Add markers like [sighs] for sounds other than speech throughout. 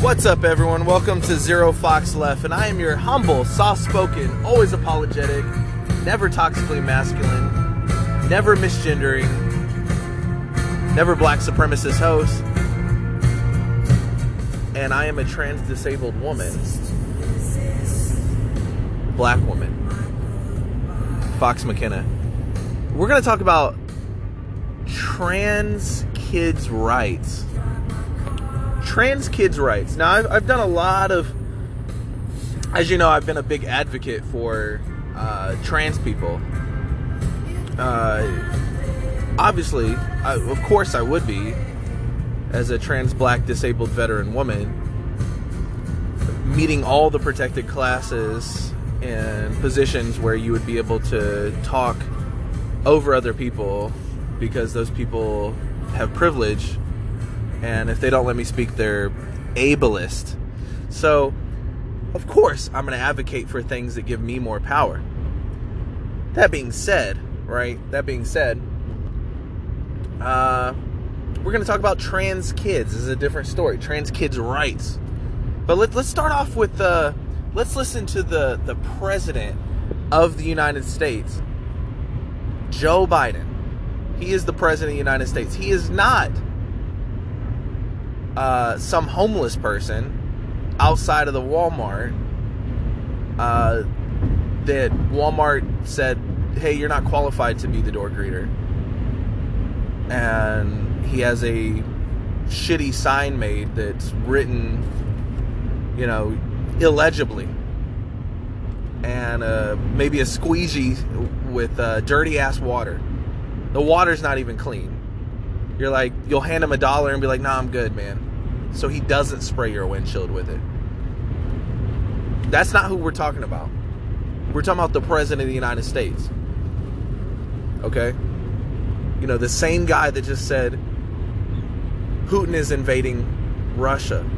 What's up, everyone? Welcome to Zero Fox Left, and I am your humble, soft spoken, always apologetic, never toxically masculine, never misgendering, never black supremacist host. And I am a trans disabled woman, black woman, Fox McKenna. We're going to talk about trans kids' rights trans kids' rights. Now, I've, I've done a lot of, as you know, I've been a big advocate for uh, trans people. Uh, obviously, I, of course, I would be as a trans black disabled veteran woman, meeting all the protected classes and positions where you would be able to talk over other people because those people have privilege and if they don't let me speak, they're ableist. So, of course, I'm going to advocate for things that give me more power. That being said, right? That being said, uh, we're going to talk about trans kids. This is a different story. Trans kids' rights. But let, let's start off with the. Uh, let's listen to the the president of the United States, Joe Biden. He is the president of the United States. He is not uh, some homeless person outside of the Walmart uh, that Walmart said, "Hey, you're not qualified to be the door greeter," and he has a shitty sign made that's written, you know, illegibly, and uh, maybe a squeegee with uh, dirty ass water. The water's not even clean. You're like, you'll hand him a dollar and be like, "Nah, I'm good, man." so he doesn't spray your windshield with it. That's not who we're talking about. We're talking about the President of the United States. Okay? You know, the same guy that just said Putin is invading Russia.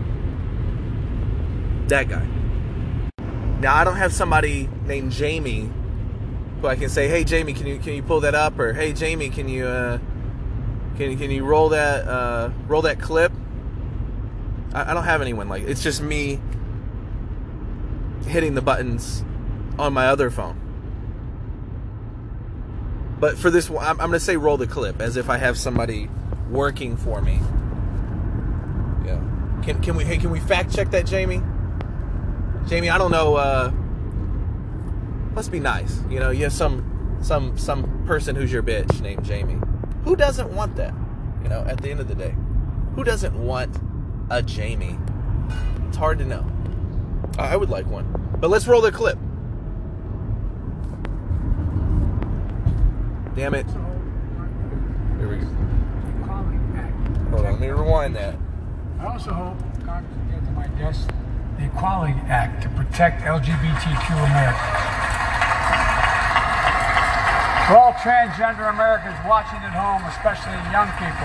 That guy. Now, I don't have somebody named Jamie who I can say, "Hey, Jamie, can you can you pull that up?" or "Hey, Jamie, can you uh, can can you roll that uh, roll that clip?" I, I don't have anyone like it's just me hitting the buttons on my other phone. But for this one, I'm, I'm going to say roll the clip as if I have somebody working for me. Yeah. Can can we hey can we fact check that, Jamie? Jamie, I don't know. Uh, let's be nice. You know, you have some some some person who's your bitch named Jamie. Who doesn't want that? You know, at the end of the day, who doesn't want a Jamie? It's hard to know. I would like one. But let's roll the clip. Damn it. Here we go. Hold on, let me rewind that. I also hope Congress will get to my desk the Equality Act to protect LGBTQ Americans. For all transgender Americans watching at home, especially young people,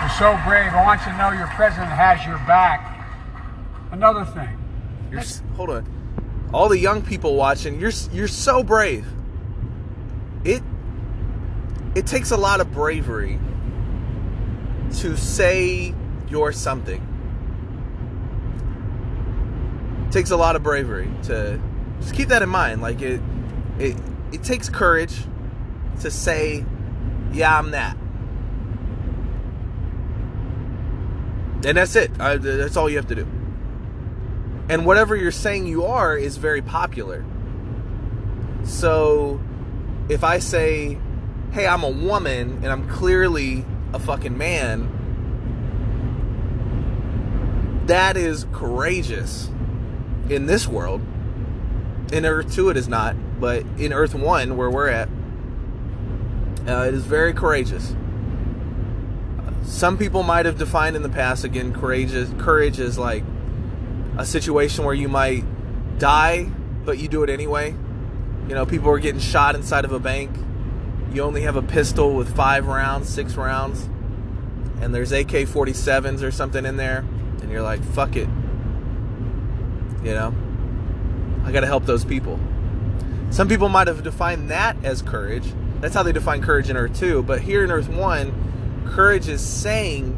you're so brave. I want you to know your president has your back. Another thing. You're, hold on. All the young people watching, you're you're so brave. It it takes a lot of bravery to say you're something. It takes a lot of bravery to just keep that in mind. Like it it it takes courage to say, yeah, I'm that. And that's it. Uh, that's all you have to do. And whatever you're saying you are is very popular. So if I say, hey, I'm a woman and I'm clearly a fucking man, that is courageous in this world. In Earth 2, it is not, but in Earth 1, where we're at, uh, it is very courageous. Some people might have defined in the past again courageous, courage is like a situation where you might die but you do it anyway. You know, people are getting shot inside of a bank. You only have a pistol with 5 rounds, 6 rounds, and there's AK-47s or something in there and you're like, "Fuck it." You know? I got to help those people. Some people might have defined that as courage. That's how they define courage in Earth 2, but here in Earth 1, Courage is saying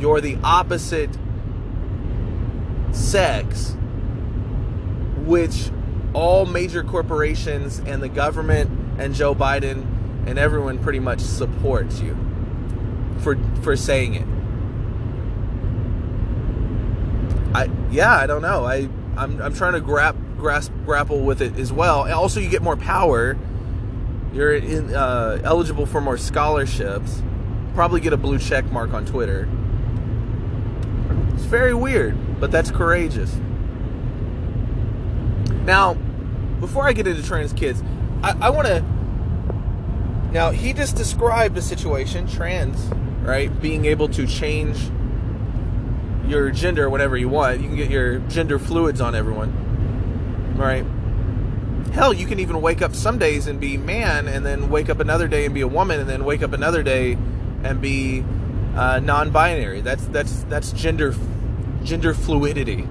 you're the opposite sex, which all major corporations and the government and Joe Biden and everyone pretty much supports you for for saying it. I yeah, I don't know. I I'm I'm trying to grab grasp grapple with it as well. And also, you get more power. You're in, uh, eligible for more scholarships. Probably get a blue check mark on Twitter. It's very weird, but that's courageous. Now, before I get into trans kids, I, I want to. Now, he just described a situation, trans, right? Being able to change your gender whenever you want. You can get your gender fluids on everyone, right? Hell, you can even wake up some days and be man, and then wake up another day and be a woman, and then wake up another day and be uh, non-binary. That's that's that's gender gender fluidity.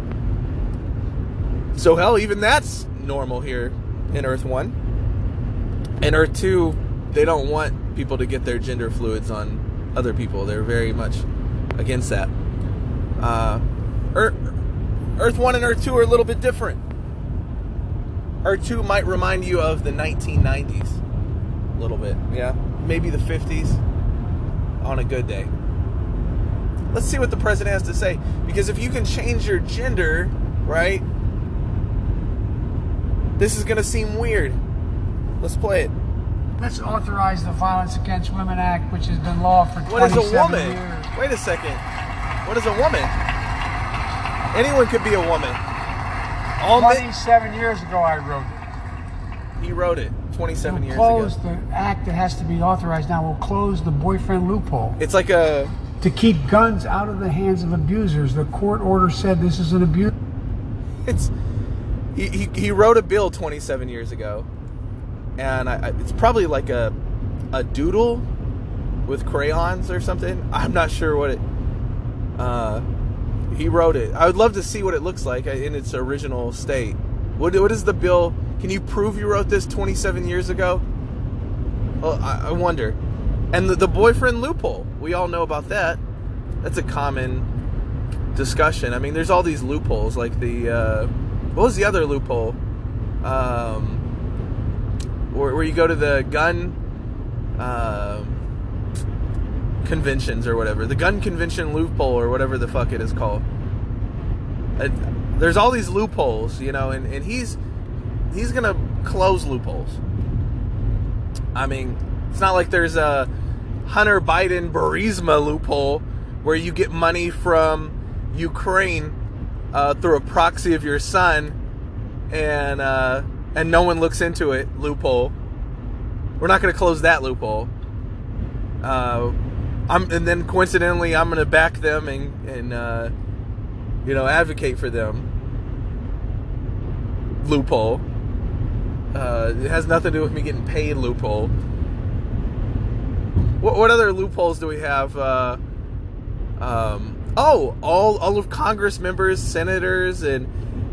So hell, even that's normal here in Earth One. In Earth Two, they don't want people to get their gender fluids on other people. They're very much against that. Uh, Earth, Earth 1 and Earth 2 are a little bit different. Earth 2 might remind you of the 1990s. A little bit, yeah. Maybe the 50s on a good day. Let's see what the president has to say. Because if you can change your gender, right, this is going to seem weird. Let's play it. Let's authorize the Violence Against Women Act, which has been law for 27 What is a woman? years. Wait a second. What is a woman? Anyone could be a woman. All men, 27 years ago, I wrote it. he wrote it 27 We'll years close ago. the act that has to be authorized now. Will close the boyfriend loophole It's like a to keep guns out of the hands of abusers. The court order said this is an abuse. [laughs] it's he, he, he wrote a bill 27 years ago and I, I, it's probably like a a doodle with crayons or something i'm not sure what it uh he wrote it. I would love to see what it looks like in its original state. What, what is the bill? Can you prove you wrote this 27 years ago? Well i, I wonder. And the, the boyfriend loophole. We all know about that. That's a common discussion. I mean, there's all these loopholes, like the uh, what was the other loophole? Um, where, where you go to the gun um conventions or whatever, the gun convention loophole or whatever the fuck it is called. Uh, there's all these loopholes, you know, and, and he's he's gonna close loopholes. I mean, it's not like there's a Hunter Biden Burisma loophole where you get money from Ukraine uh, through a proxy of your son, and uh, and no one looks into it. Loophole. We're not to close that loophole. Uh, I'm, and then coincidentally, I'm going to back them and and uh, you know advocate for them. Loophole. Uh, it has nothing to do with me getting paid. Loophole. What, what other loopholes do we have? Uh, um, oh, all all of Congress members, senators, and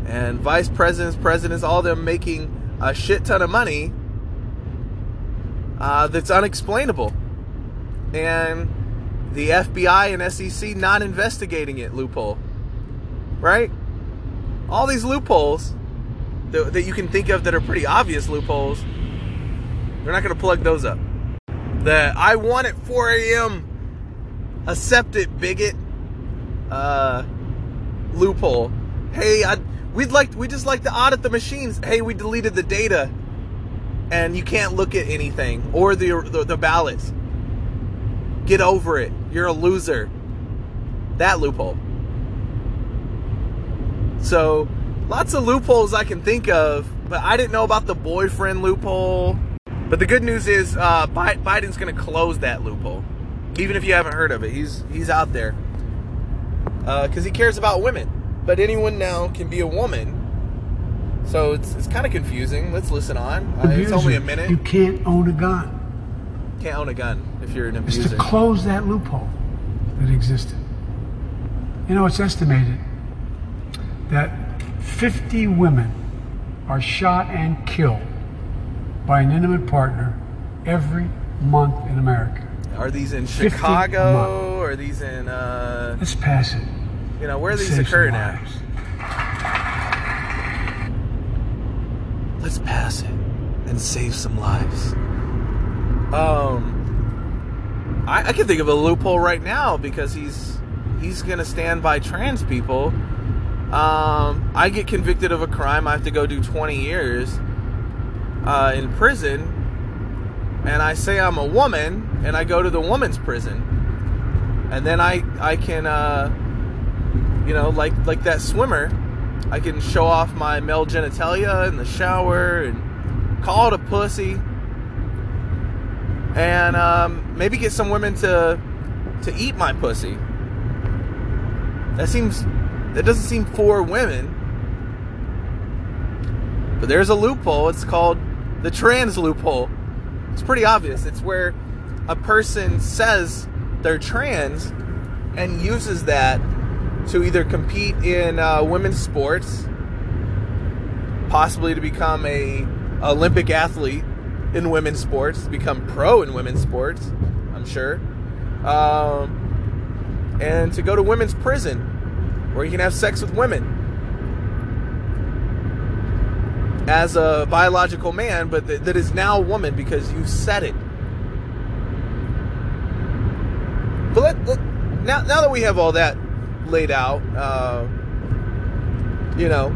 and vice presidents, presidents, all them making a shit ton of money uh, that's unexplainable, and the FBI and SEC not investigating it. Loophole, right? All these loopholes that, that you can think of that are pretty obvious loopholes. They're not going to plug those up. The I want at 4 a.m. accept it, bigot. Uh, loophole. Hey, I, we'd like we just like to audit the machines. Hey, we deleted the data, and you can't look at anything or the the, the ballots. Get over it. You're a loser. That loophole. So, lots of loopholes I can think of, but I didn't know about the boyfriend loophole. But the good news is uh, Bi- Biden's going to close that loophole, even if you haven't heard of it. He's he's out there because uh, he cares about women. But anyone now can be a woman, so it's it's kind of confusing. Let's listen on. Uh, it's only a minute. You can't own a gun can't own a gun if you're an abuser. It's to close that loophole that existed. You know, it's estimated that 50 women are shot and killed by an intimate partner every month in America. Are these in Chicago? Are these in? Uh, Let's pass it. You know where these occur now. Let's pass it and save some lives. Um, I, I can think of a loophole right now because he's he's gonna stand by trans people. Um, I get convicted of a crime, I have to go do 20 years uh, in prison, and I say I'm a woman, and I go to the woman's prison, and then I I can, uh, you know, like like that swimmer, I can show off my male genitalia in the shower and call it a pussy, and um, maybe get some women to to eat my pussy. That seems that doesn't seem for women. But there's a loophole. It's called the trans loophole. It's pretty obvious. It's where a person says they're trans and uses that to either compete in uh, women's sports, possibly to become a Olympic athlete in women's sports, become pro in women's sports. I'm sure, um, and to go to women's prison where you can have sex with women as a biological man, but th- that is now a woman because you said it. But let, let, now, now that we have all that laid out, uh, you know,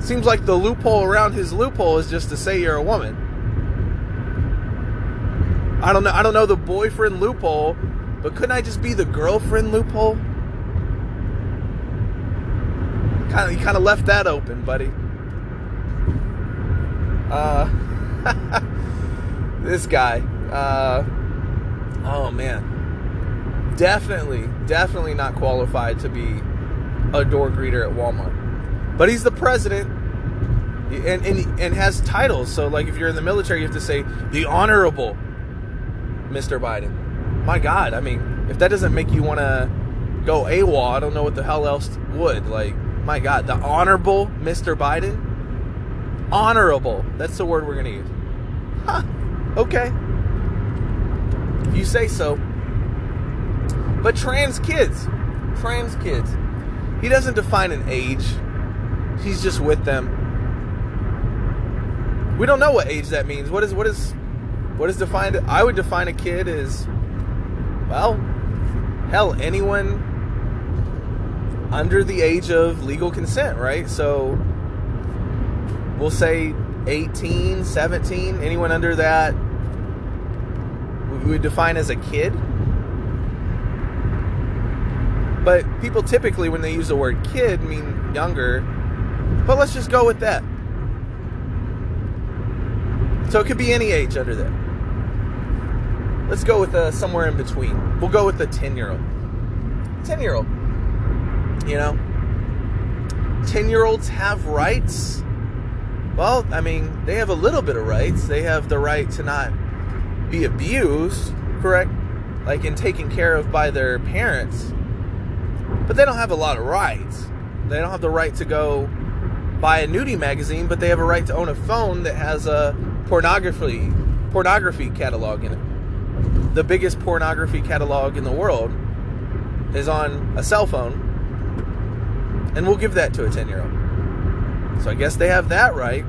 seems like the loophole around his loophole is just to say you're a woman. I don't know. I don't know the boyfriend loophole, but couldn't I just be the girlfriend loophole? Kind of, you kind of left that open, buddy. Uh, [laughs] this guy. Uh, oh man, definitely, definitely not qualified to be a door greeter at Walmart. But he's the president, and and and has titles. So like, if you're in the military, you have to say the honorable Mr. Biden. My God, I mean, if that doesn't make you want to go AWOL, I don't know what the hell else would. Like, my God, the honorable Mr. Biden? Honorable. That's the word we're going to use. Huh. Okay. If you say so. But trans kids. Trans kids. He doesn't define an age. He's just with them. We don't know what age that means. What is what is what is defined? I would define a kid as well, hell, anyone under the age of legal consent, right? So we'll say 18, 17, anyone under that we would define as a kid. But people typically, when they use the word kid, mean younger. But let's just go with that. So it could be any age under that. Let's go with uh, somewhere in between. We'll go with the 10 year old. 10 year old. You know? 10 year olds have rights. Well, I mean, they have a little bit of rights. They have the right to not be abused, correct? Like in taken care of by their parents. But they don't have a lot of rights. They don't have the right to go buy a nudie magazine, but they have a right to own a phone that has a pornography pornography catalog in it. The biggest pornography catalog in the world is on a cell phone. And we'll give that to a 10 year old. So I guess they have that right.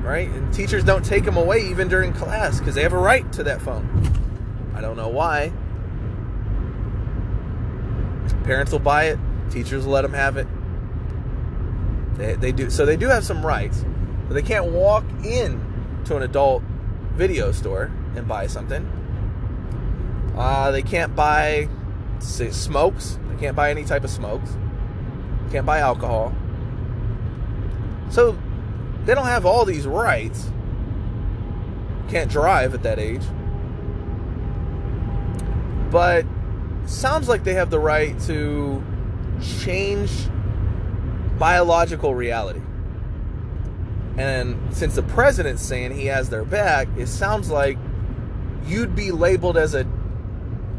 Right? And teachers don't take them away even during class because they have a right to that phone. I don't know why. Parents will buy it, teachers will let them have it. They, they do so they do have some rights, but they can't walk in to an adult video store and buy something. Uh, they can't buy say, smokes. They can't buy any type of smokes. Can't buy alcohol. So they don't have all these rights. Can't drive at that age. But sounds like they have the right to change biological reality. And since the president's saying he has their back, it sounds like you'd be labeled as a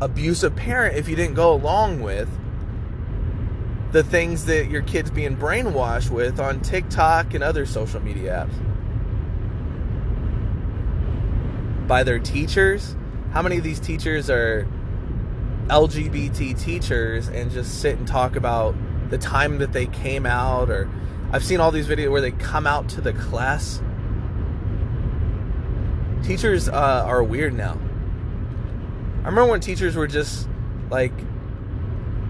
abusive parent if you didn't go along with the things that your kids being brainwashed with on TikTok and other social media apps. By their teachers. How many of these teachers are LGBT teachers and just sit and talk about the time that they came out or I've seen all these videos where they come out to the class. Teachers uh, are weird now. I remember when teachers were just like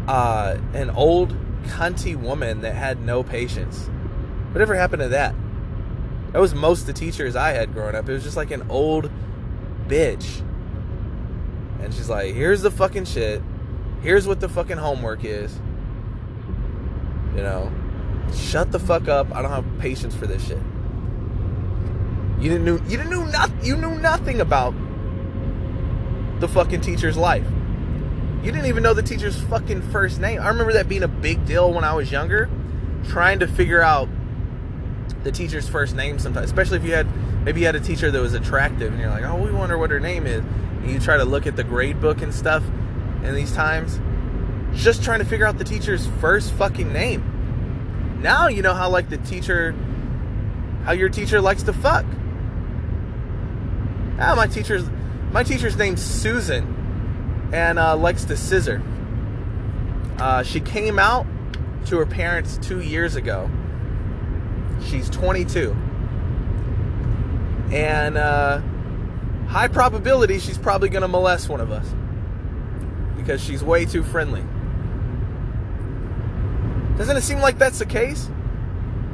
uh, an old cunty woman that had no patience. Whatever happened to that? That was most of the teachers I had growing up. It was just like an old bitch. And she's like, here's the fucking shit. Here's what the fucking homework is. You know, shut the fuck up. I don't have patience for this shit. You didn't know you didn't know nothing you knew nothing about the fucking teacher's life. You didn't even know the teacher's fucking first name. I remember that being a big deal when I was younger, trying to figure out the teacher's first name sometimes, especially if you had maybe you had a teacher that was attractive and you're like, "Oh, we wonder what her name is." And you try to look at the grade book and stuff in these times, just trying to figure out the teacher's first fucking name. Now you know how like the teacher how your teacher likes to fuck. Ah, my teacher's my teacher's name's Susan and uh, likes to scissor. Uh, she came out to her parents two years ago. She's 22. And uh, high probability she's probably going to molest one of us because she's way too friendly. Doesn't it seem like that's the case?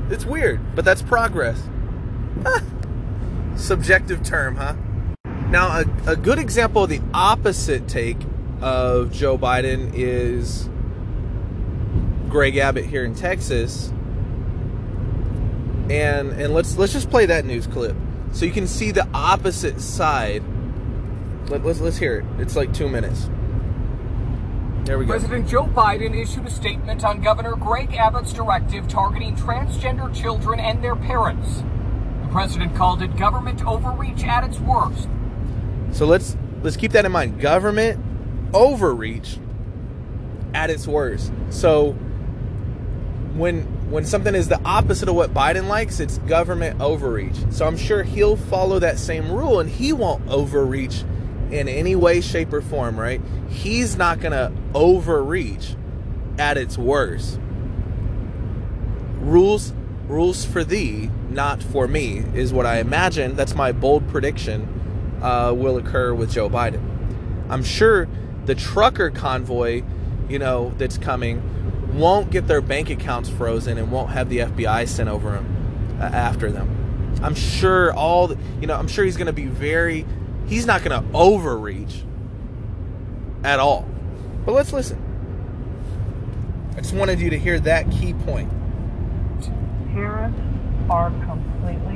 It's weird, but that's progress. [laughs] Subjective term, huh? Now, a, a good example of the opposite take of Joe Biden is Greg Abbott here in Texas. And and let's let's just play that news clip so you can see the opposite side. Let, let's let's hear it. It's like two minutes. There we go. President Joe Biden issued a statement on Governor Greg Abbott's directive targeting transgender children and their parents. The president called it government overreach at its worst. So let's let's keep that in mind. Government overreach at its worst. So when when something is the opposite of what Biden likes, it's government overreach. So I'm sure he'll follow that same rule and he won't overreach in any way, shape, or form, right? He's not going to overreach at its worst. Rules rules for thee, not for me, is what I imagine. That's my bold prediction uh, will occur with Joe Biden. I'm sure the trucker convoy, you know, that's coming won't get their bank accounts frozen and won't have the FBI sent over them uh, after them. I'm sure all the, you know, I'm sure he's going to be very he's not going to overreach at all. But let's listen. I just wanted you to hear that key point. Parents are completely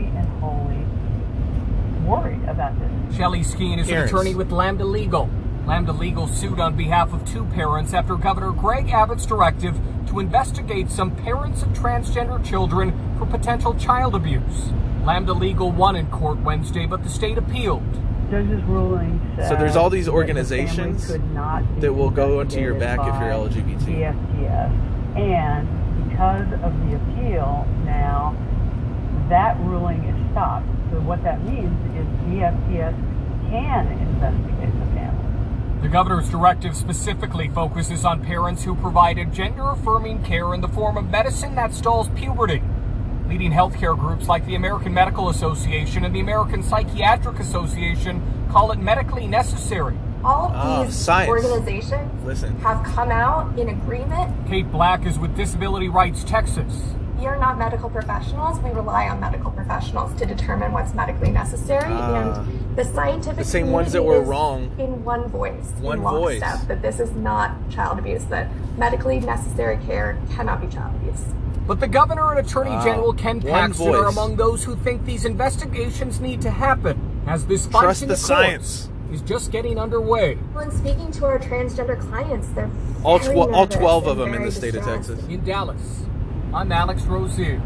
about. Shelly Skeen is Parents. an attorney with Lambda Legal. Lambda Legal sued on behalf of two parents after Governor Greg Abbott's directive to investigate some parents of transgender children for potential child abuse. Lambda Legal won in court Wednesday, but the state appealed. Judge's ruling said So there's all these organizations family could not be that will go into your back if you're LGBT. by DFPS. And because of the appeal now, that ruling is stopped. So what that means is DFPS can investigate the family. The governor's directive specifically focuses on parents who provided gender affirming care in the form of medicine that stalls puberty. Leading healthcare groups like the American Medical Association and the American Psychiatric Association call it medically necessary. All of Ah, these science. organizations Listen. have come out in agreement. Kate Black is with Disability Rights Texas. We are not medical professionals. We rely on medical professionals to determine what's medically necessary. Ah. and the scientific The same ones that community were is wrong. in one voice, One in voice. lockstep, that this is not child abuse. That medically necessary care cannot be child abuse. But the governor and attorney Wow. general Ken Paxton are among those who think these investigations need to happen, as this fight Trust in the the, science. is just getting underway. When speaking to our transgender clients, they're All very tw- all 12 of them in the state of. Texas. In Dallas, I'm Alex Rozier.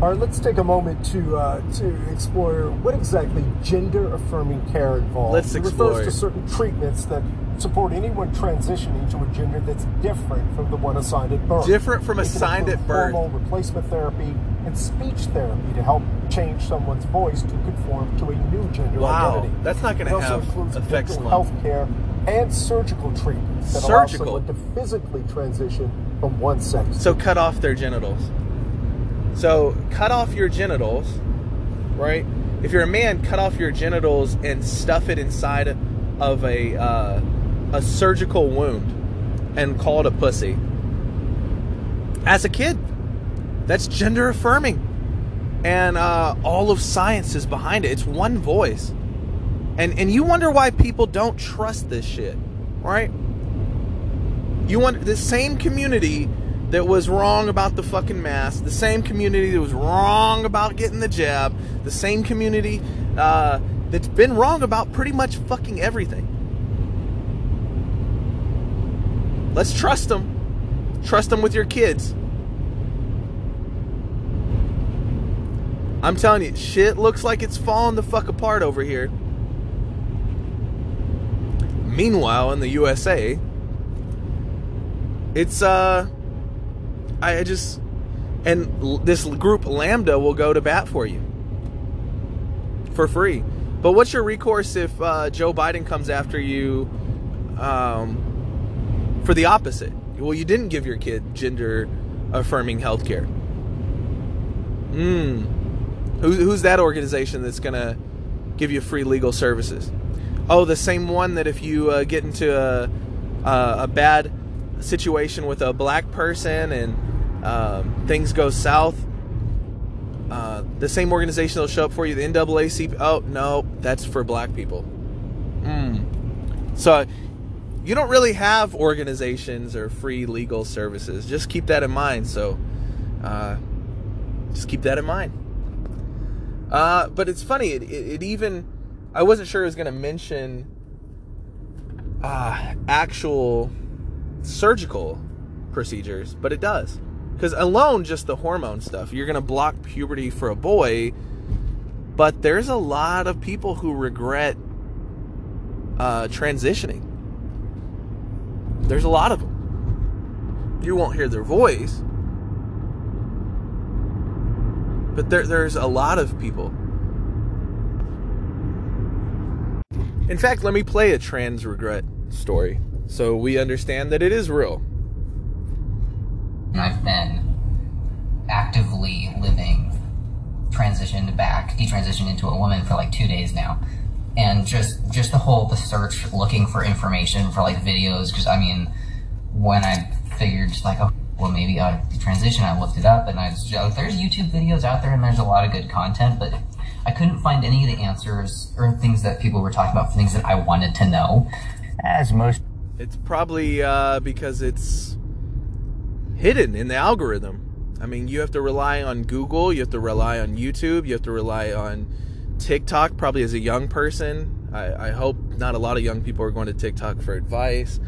All right, let's take a moment to uh, to explore what exactly gender affirming care involves. Let's it explore refers to certain treatments that support anyone transitioning to a gender that's different from the one assigned at birth. Different from It assigned at birth. Hormone replacement therapy and speech therapy to help change someone's voice to conform to a new gender Wow, identity. that's not gonna It also have includes effects mental long. health care and surgical treatments that Surgical? allow someone to physically transition from one sex So cut off their genitals. So cut off your genitals, right? If you're a man, cut off your genitals and stuff it inside of a uh, a surgical wound and call it a pussy. As a kid, that's gender affirming, and uh, all of science is behind it. It's one voice, and and you wonder why people don't trust this shit, right? You want the same community that was wrong about the fucking mask, the same community that was wrong about getting the jab, the same community uh, that's been wrong about pretty much fucking everything. Let's trust them. Trust them with your kids. I'm telling you, shit looks like it's falling the fuck apart over here. Meanwhile, in the USA, it's uh I just and this group Lambda will go to bat for you for free. But what's your recourse if uh, Joe Biden comes after you um, for the opposite? Well, you didn't give your kid gender affirming health care. Hmm. Who, who's that organization that's going to give you free legal services? Oh, the same one that if you uh, get into a, a, bad situation with a black person and um, things go south, uh, the same organization that'll show up for you, the NAACP. Oh no, that's for black people. Mm. So you don't really have organizations or free legal services. Just keep that in mind. So uh, just keep that in mind. Uh, but it's funny. It, it, it even I wasn't sure it was going to mention uh, actual surgical procedures, but it does. Because alone, just the hormone stuff, you're going to block puberty for a boy, but there's a lot of people who regret uh, transitioning. There's a lot of them. You won't hear their voice, but there, there's a lot of people. In fact, let me play a trans regret story so we understand that it is real. I've been actively living transitioned back, detransitioned into a woman for like two days now. And just just the whole the search looking for information for like videos because I mean when I figured like oh well maybe I transition I looked it up and I was like, oh, there's YouTube videos out there and there's a lot of good content but I couldn't find any of the answers or things that people were talking about for things that I wanted to know As most It's probably uh, because it's hidden in the algorithm. I mean, you have to rely on Google, you have to rely on YouTube, you have to rely on TikTok, probably as a young person. I, I hope not a lot of young people are going to TikTok for advice.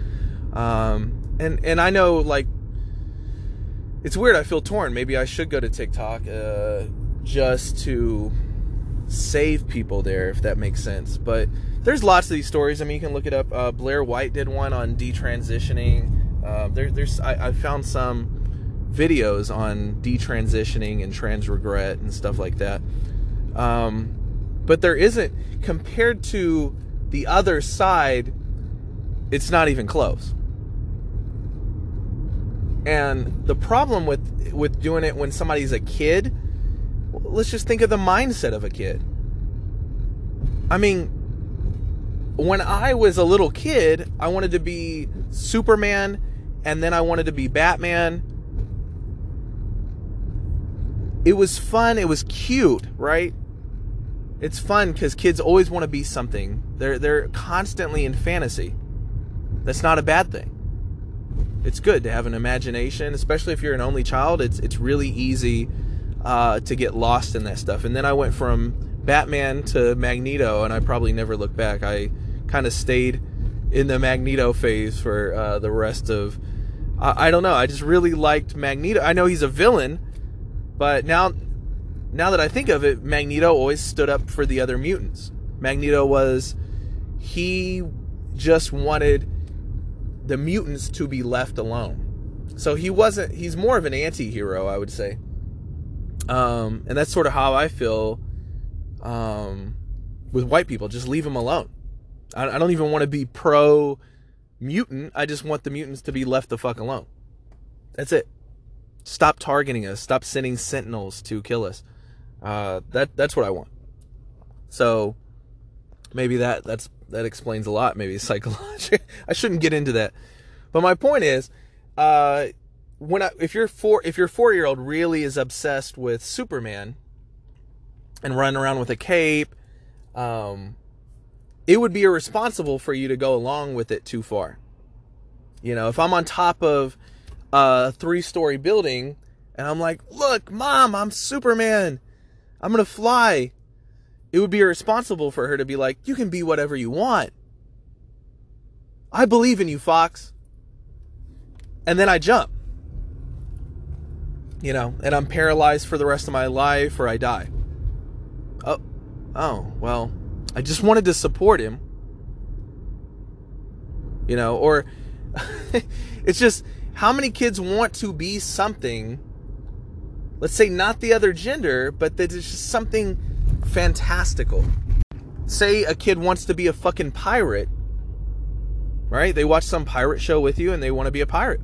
Um, and, and I know, like, it's weird. I feel torn. Maybe I should go to TikTok uh, just to save people there, if that makes sense. But there's lots of these stories. I mean, you can look it up. Uh, Blair White did one on detransitioning. Uh, there, there's I, I found some videos on detransitioning and trans regret and stuff like that. Um, but there isn't compared to the other side. It's not even close. And the problem with with doing it when somebody's a kid, let's just think of the mindset of a kid. I mean, when I was a little kid, I wanted to be Superman and then I wanted to be Batman. It was fun, it was cute, right? It's fun cuz kids always want to be something. They're they're constantly in fantasy. That's not a bad thing. It's good to have an imagination, especially if you're an only child. It's it's really easy uh, to get lost in that stuff. And then I went from Batman to Magneto, and I probably never looked back. I kind of stayed in the Magneto phase for uh, the rest of. I, I don't know. I just really liked Magneto. I know he's a villain, but now, now that I think of it, Magneto always stood up for the other mutants. Magneto was, he just wanted the mutants to be left alone. So he wasn't. He's more of an anti-hero, I would say. Um, and that's sort of how I feel um, with white people. Just leave them alone. I, I don't even want to be pro mutant. I just want the mutants to be left the fuck alone. That's it. Stop targeting us. Stop sending sentinels to kill us. Uh, that that's what I want. So maybe that that's that explains a lot. Maybe psychological. [laughs] I shouldn't get into that. But my point is, uh, when I, if your four if your four year old really is obsessed with Superman and running around with a cape, um, it would be irresponsible for you to go along with it too far. You know, if I'm on top of a three story building and I'm like, look, mom, I'm Superman. I'm going to fly. It would be irresponsible for her to be like, you can be whatever you want. I believe in you, Fox. And then I jump. You know, and I'm paralyzed for the rest of my life or I die. Oh, oh, well, I just wanted to support him. You know, or [laughs] it's just how many kids want to be something, let's say not the other gender, but that it's just something fantastical. Say a kid wants to be a fucking pirate, right? They watch some pirate show with you and they want to be a pirate.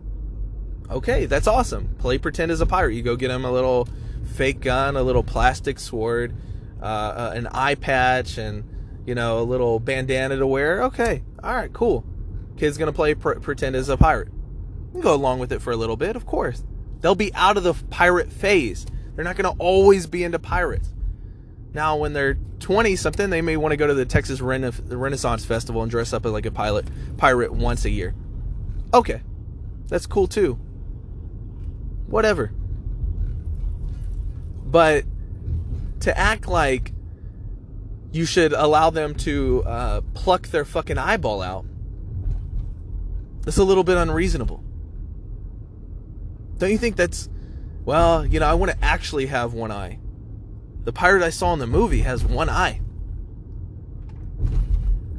Okay, that's awesome. Play pretend as a pirate. You go get them a little fake gun, a little plastic sword, uh, uh, an eye patch, and you know a little bandana to wear. Okay, all right, cool. Kid's gonna play pr- pretend as a pirate. Go along with it for a little bit, of course. They'll be out of the pirate phase. They're not gonna always be into pirates. Now, when they're 20 something, they may want to go to the Texas Rena- Renaissance Festival and dress up like a pilot pirate once a year. Okay, that's cool too whatever. But to act like you should allow them to uh, pluck their fucking eyeball out, that's a little bit unreasonable. Don't you think that's, well, you know, I want to actually have one eye. The pirate I saw in the movie has one eye.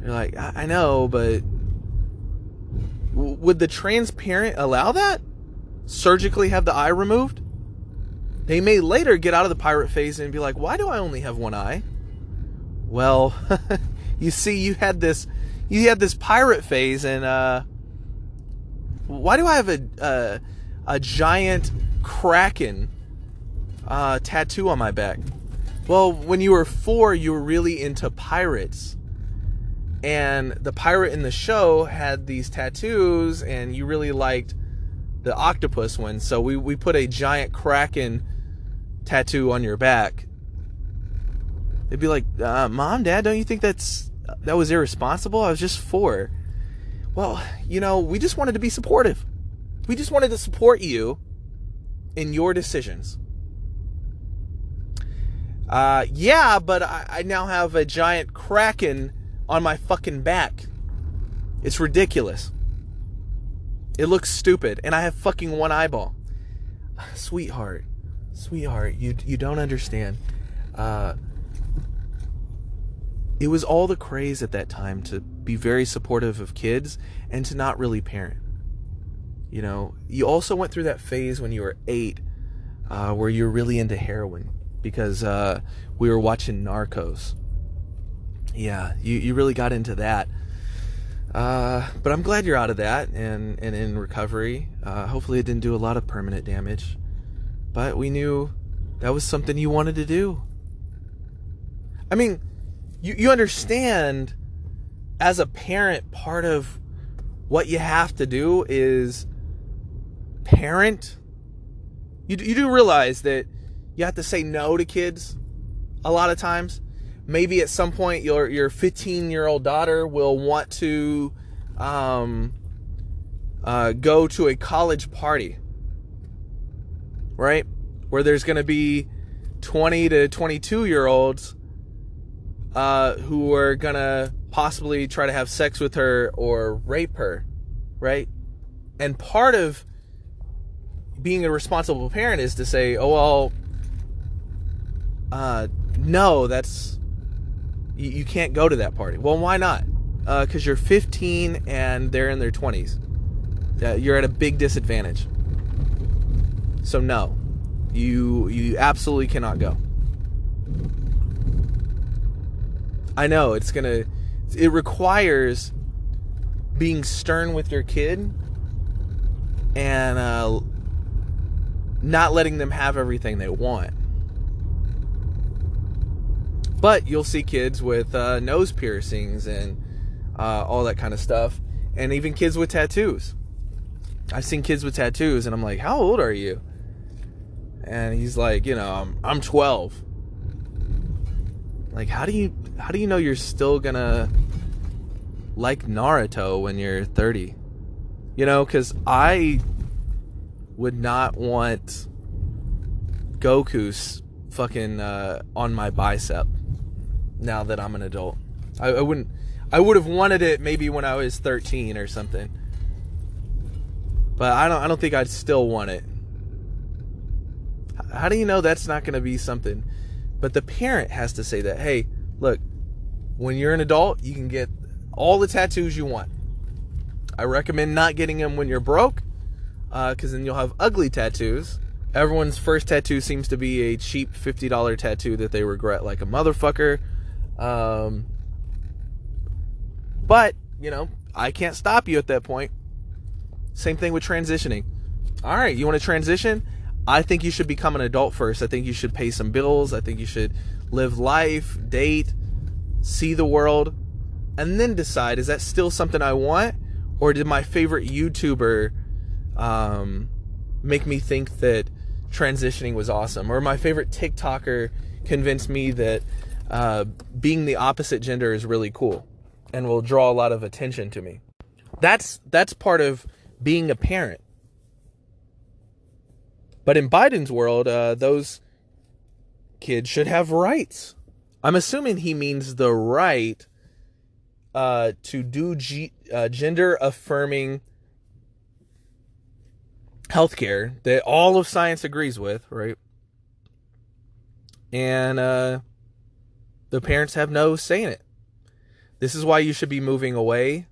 You're like, I, I know, but would the transparent allow that? Surgically have the eye removed, they may later get out of the pirate phase and be like, why do I only have one eye? Well, [laughs] you see, you had this, you had this pirate phase, and uh, why do I have a a, a giant kraken uh, tattoo on my back? Well, when you were four, you were really into pirates, and the pirate in the show had these tattoos, and you really liked the octopus one. So we, we put a giant kraken tattoo on your back. They'd be like, uh, "Mom, Dad, don't you think that's that was irresponsible? I was just four. Well, you know, we just wanted to be supportive. We just wanted to support you in your decisions. Uh, yeah, but I, I now have a giant kraken on my fucking back. It's ridiculous. It looks stupid, and I have fucking one eyeball. [sighs] Sweetheart, sweetheart, you you don't understand. Uh, it was all the craze at that time to be very supportive of kids and to not really parent. You know, you also went through that phase when you were eight, uh, where you're really into heroin because uh, we were watching Narcos. Yeah, you, you really got into that. Uh, but I'm glad you're out of that and, and in recovery. Uh, hopefully, it didn't do a lot of permanent damage. But we knew that was something you wanted to do. I mean, you, you understand as a parent, part of what you have to do is parent. You, you do realize that you have to say no to kids a lot of times maybe at some point your your 15 year old daughter will want to um, uh, go to a college party, right? Where there's going to be 20 to 22 year olds uh, who are going to possibly try to have sex with her or rape her, right? And part of being a responsible parent is to say, oh, well, uh, no, that's you, you can't go to that party. Well, why not? Because uh, you're 15 and they're in their 20s. Uh, you're at a big disadvantage. So no, you you absolutely cannot go. I know it's gonna. It requires being stern with your kid and uh, not letting them have everything they want. But you'll see kids with uh, nose piercings and uh, all that kind of stuff, and even kids with tattoos. I've seen kids with tattoos, and I'm like, "How old are you?" And he's like, "You know, I'm I'm 12." Like, how do you how do you know you're still gonna like Naruto when you're 30? You know, because I would not want Goku's fucking uh, on my bicep now that I'm an adult. I, I wouldn't. I would have wanted it maybe when I was 13 or something. But I don't. I don't think I'd still want it. How do you know that's not going to be something? But the parent has to say that. Hey, look, when you're an adult, you can get all the tattoos you want. I recommend not getting them when you're broke, because uh, then you'll have ugly tattoos. Everyone's first tattoo seems to be a cheap $50 tattoo that they regret like a motherfucker. Um, but, you know, I can't stop you at that point. Same thing with transitioning. All right, you want to transition? I think you should become an adult first. I think you should pay some bills. I think you should live life, date, see the world, and then decide is that still something I want? Or did my favorite YouTuber um, make me think that transitioning was awesome? Or my favorite TikToker convinced me that uh, being the opposite gender is really cool and will draw a lot of attention to me. That's that's part of being a parent. But in Biden's world, uh, those kids should have rights. I'm assuming he means the right uh, to do G- uh, gender affirming healthcare that all of science agrees with, right? And uh, the parents have no say in it. This is why you should be moving away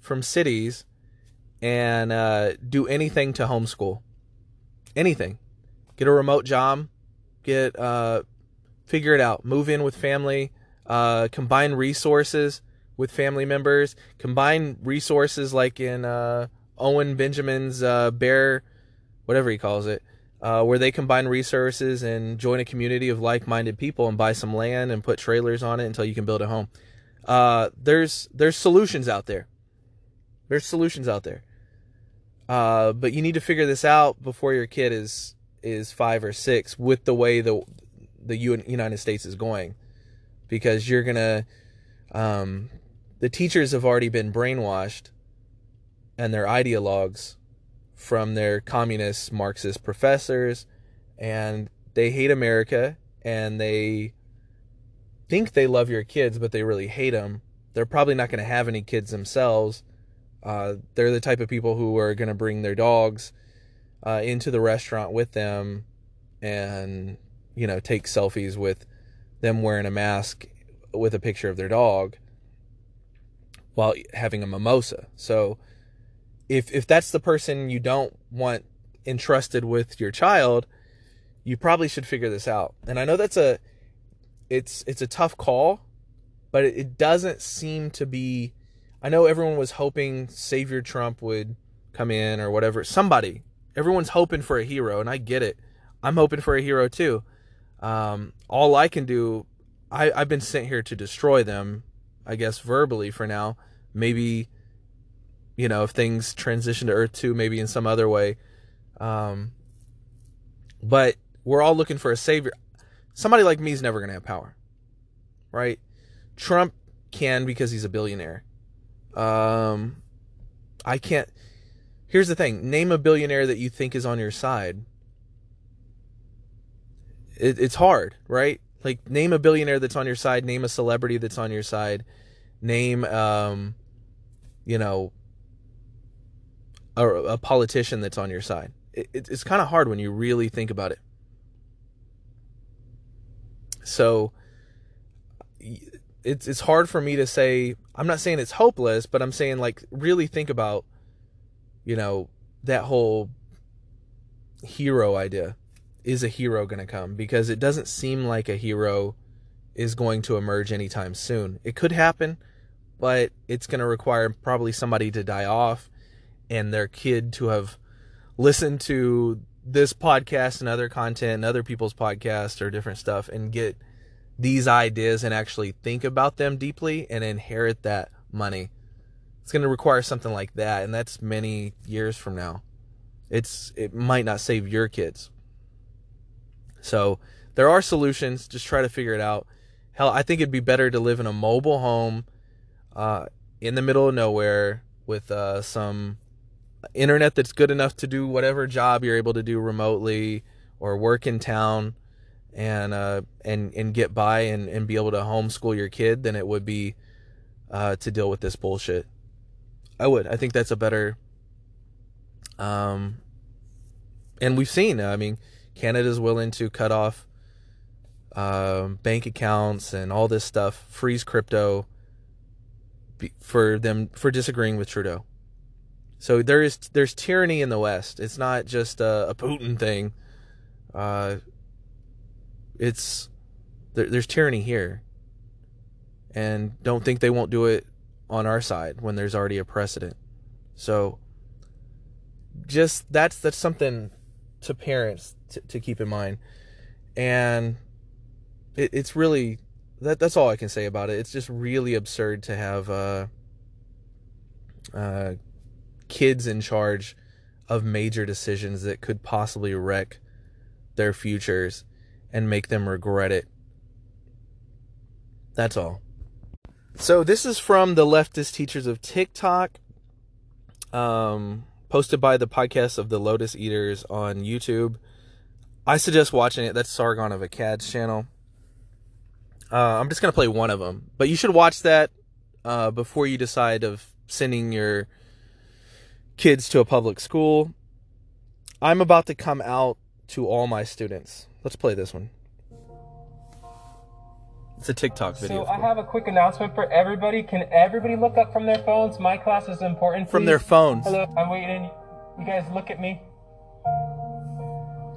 from cities and uh, do anything to homeschool anything. Get a remote job. Get uh, figure it out. Move in with family. Uh, combine resources with family members. Combine resources like in uh, Owen Benjamin's uh, Bear, whatever he calls it, uh, where they combine resources and join a community of like-minded people and buy some land and put trailers on it until you can build a home. Uh, there's there's solutions out there. There's solutions out there. Uh, but you need to figure this out before your kid is is five or six with the way the the United States is going, because you're gonna um, the teachers have already been brainwashed, and their ideologues from their communist Marxist professors, and they hate America and they think they love your kids, but they really hate them. They're probably not going to have any kids themselves uh, they're the type of people who are going to bring their dogs uh, into the restaurant with them and, you know, take selfies with them wearing a mask with a picture of their dog while having a mimosa. So if if that's the person you don't want entrusted with your child, you probably should figure this out. And I know that's a it's it's a tough call, but it, it doesn't seem to be I know everyone was hoping Savior Trump would come in or whatever. Somebody. Everyone's hoping for a hero, and I get it. I'm hoping for a hero too. Um, all I can do, I, I've been sent here to destroy them, I guess verbally for now. Maybe, you know, if things transition to Earth 2, maybe in some other way. Um, but we're all looking for a savior. Somebody like me is never going to have power, right? Trump can because he's a billionaire. Um, I can't. Here's the thing: name a billionaire that you think is on your side. It, it's hard, right? Like name a billionaire that's on your side. Name a celebrity that's on your side. Name, um, you know, a, a politician that's on your side. It, it, it's kind of hard when you really think about it. So it's it's hard for me to say I'm not saying it's hopeless, but I'm saying like really think about you know that whole hero idea. Is a hero going to come? Because it doesn't seem like a hero is going to emerge anytime soon. It could happen, but it's going to require probably somebody to die off and their kid to have listened to this podcast and other content and other people's podcasts or different stuff and get these ideas and actually think about them deeply and inherit that money. It's going to require something like that and that's many years from now. It's it might not save your kids. So, there are solutions, just try to figure it out. Hell, I think it'd be better to live in a mobile home uh, in the middle of nowhere with uh, some internet that's good enough to do whatever job you're able to do remotely or work in town and uh, and and get by and, and be able to homeschool your kid than it would be uh, to deal with this bullshit. I would. I think that's a better. Um, and we've seen. I mean, Canada's willing to cut off um, bank accounts and all this stuff, freeze crypto for them for disagreeing with Trudeau. So there is there's tyranny in the West. It's not just a, a Putin thing. Uh, it's there, there's tyranny here, and don't think they won't do it on our side when there's already a precedent. So just that's that's something to parents to, to keep in mind, and it, it's really that that's all I can say about it. It's just really absurd to have uh, uh, kids in charge of major decisions that could possibly wreck their futures and make them regret it. That's all. So this is from the leftist teachers of TikTok, um, posted by the podcast of the Lotus Eaters on YouTube. I suggest watching it. That's Sargon of Akkad's channel. Uh, I'm just gonna play one of them, but you should watch that uh, before you decide of sending your kids to a public school. I'm about to come out to all my students. Let's play this one. It's a TikTok video. So I have a quick announcement for everybody. Can everybody look up from their phones? My class is important. From their phones. Hello, I'm waiting. You guys look at me.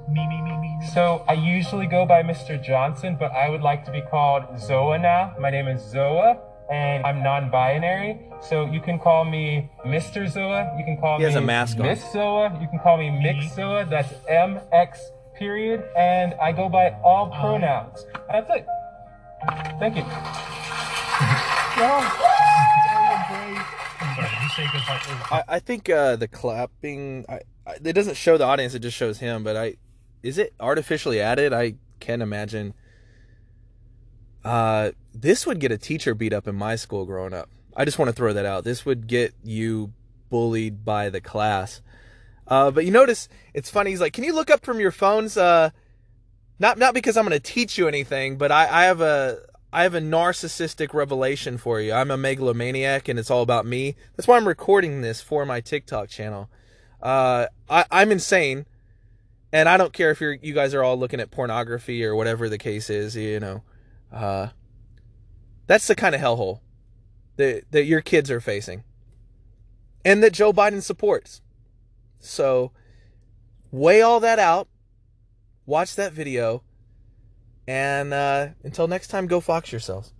Me, me, me, me. So I usually go by Mr. Johnson, but I would like to be called Zoa now. My name is Zoa, and I'm non-binary. So you can call me Mr. Zoa. You can call He me has a mask on. Miss Zoa. You can call me Mix Zoa. That's M X period. And I go by all pronouns. That's it. Thank you. I, I think uh, the clapping. I, I, it doesn't show the audience; it just shows him. But I, is it artificially added? I can't imagine. Uh, this would get a teacher beat up in my school growing up. I just want to throw that out. This would get you bullied by the class. Uh, but you notice it's funny. He's like, "Can you look up from your phones?" Uh, not not because I'm going to teach you anything, but I, I have a I have a narcissistic revelation for you. I'm a megalomaniac, and it's all about me. That's why I'm recording this for my TikTok channel. Uh, I, I'm insane, and I don't care if you're you guys are all looking at pornography or whatever the case is. You know, uh, that's the kind of hellhole that that your kids are facing, and that Joe Biden supports. So, weigh all that out. Watch that video. And uh, until next time, go fox yourselves.